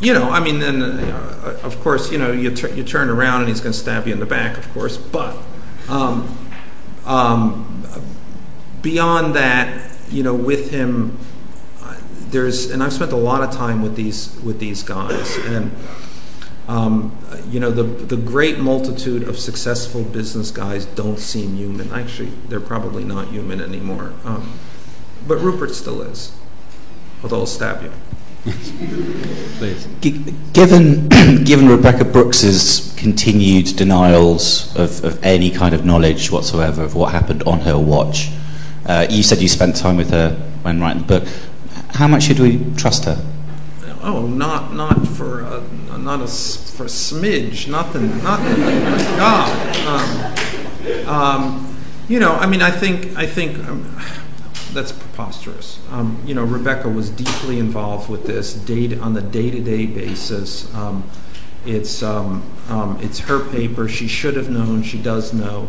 you know, I mean, then uh, of course, you know, you, tur- you turn around and he's going to stab you in the back, of course. But um, um, beyond that, you know, with him, uh, there's, and I've spent a lot of time with these with these guys, and um, you know, the the great multitude of successful business guys don't seem human. Actually, they're probably not human anymore. Um, but Rupert still is, although he'll stab you. [LAUGHS] Please. G- Given, [CLEARS THROAT] given Rebekah Brooks's continued denials of, of any kind of knowledge whatsoever of what happened on her watch, uh, you said you spent time with her when writing the book. How much should we trust her? Oh, not not for a, not a s- for a smidge, nothing, nothing. My God, um, um, you know, I mean, I think I think um, that's preposterous. Um, you know, Rebekah was deeply involved with this day on the day-to-day basis. Um, it's um, um, it's her paper. She should have known. She does know.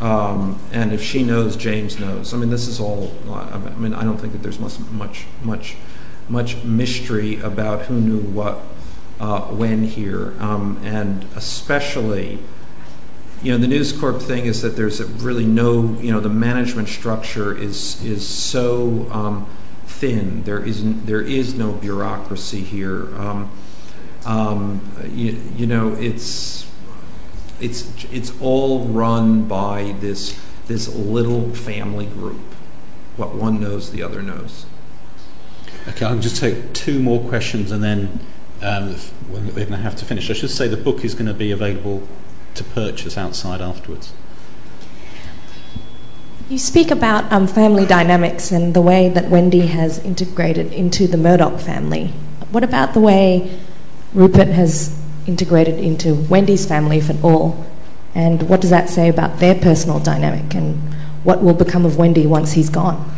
Um, and if she knows, James knows. I mean, this is all. I mean, I don't think that there's much, much, much, much mystery about who knew what uh, when here, and especially, you know, the News Corp thing is that there's really no, you know, the management structure is is so um, thin. There is there is no bureaucracy here. Um, um, you, you know, it's it's it's all run by this this little family group. What one knows, the other knows. Okay, I'll just take two more questions and then um, we're going to have to finish. I should say the book is going to be available to purchase outside afterwards. You speak about um, family dynamics and the way that Wendy has integrated into the Murdoch family. What about the way Rupert has integrated into Wendy's family, if at all? And what does that say about their personal dynamic and what will become of Wendy once he's gone?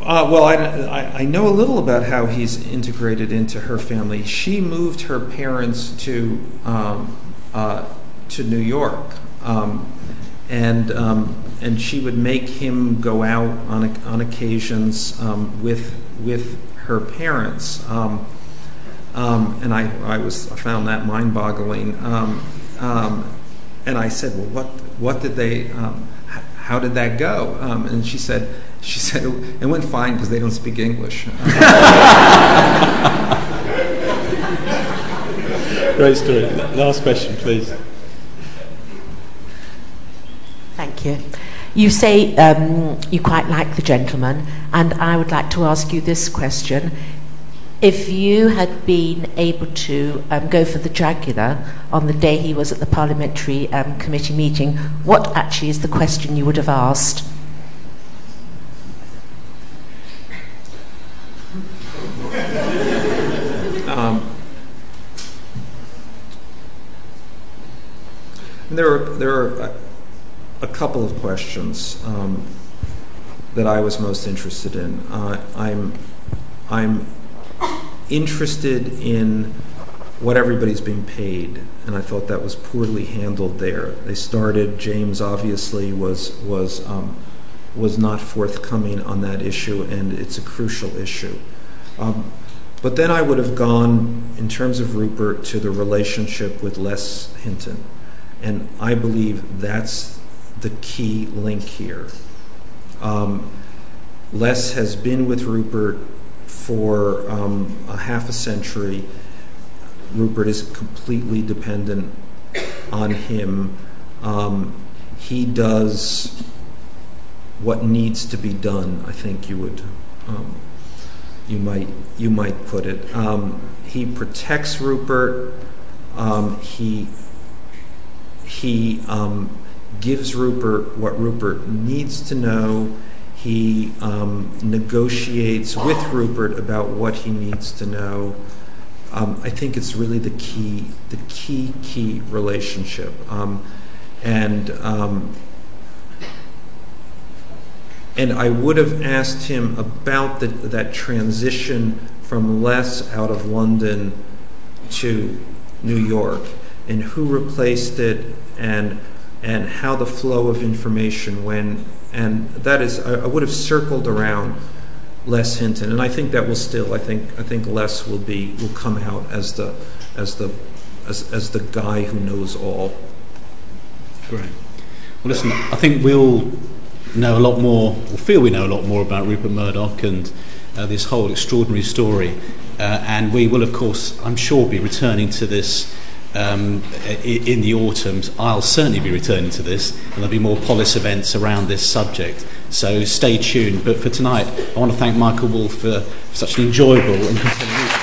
Uh, well, I, I, I know a little about how he's integrated into her family. She moved her parents to um, uh, to New York, um, and um, and she would make him go out on on occasions um, with her parents. And I, I was I found that mind-boggling. And I said, "Well, what what did they? How did that go?" And she said, "She said it went fine because they don't speak English." [LAUGHS] Great story. Last question, please. Thank you. You say um, you quite like the gentleman, and I would like to ask you this question. If you had been able to um, go for the jugular on the day he was at the parliamentary um, committee meeting, what actually is the question you would have asked? Um, there are there are a, couple of questions um, that I was most interested in. Uh, I'm I'm interested in what everybody's being paid, and I thought that was poorly handled there. They started. James obviously was was um, was not forthcoming on that issue, and it's a crucial issue. Um, but then I would have gone, in terms of Rupert, to the relationship with Les Hinton. And I believe that's the key link here. Um, Les has been with Rupert for um, a half a century. Rupert is completely dependent on him. Um, he does what needs to be done, I think you would. You might you might put it. He protects Rupert. He he gives Rupert what Rupert needs to know. He um, negotiates with Rupert about what he needs to know. Um, I think it's really the key, the key, key relationship. Um, and I would have asked him about that transition from Les out of London to New York and who replaced it and and how the flow of information went and that is I, I would have circled around Les Hinton and I think that will still I think I think Les will be will come out as the as the as, as the guy who knows all. Great. Well, listen, I think we'll know a lot more, or feel we know a lot more about Rupert Murdoch and uh, this whole extraordinary story. Uh, and we will, of course, I'm sure, be returning to this um, in the autumn. I'll certainly be returning to this, and there'll be more Polis events around this subject. So stay tuned. But for tonight, I want to thank Michael Wolff for such an enjoyable and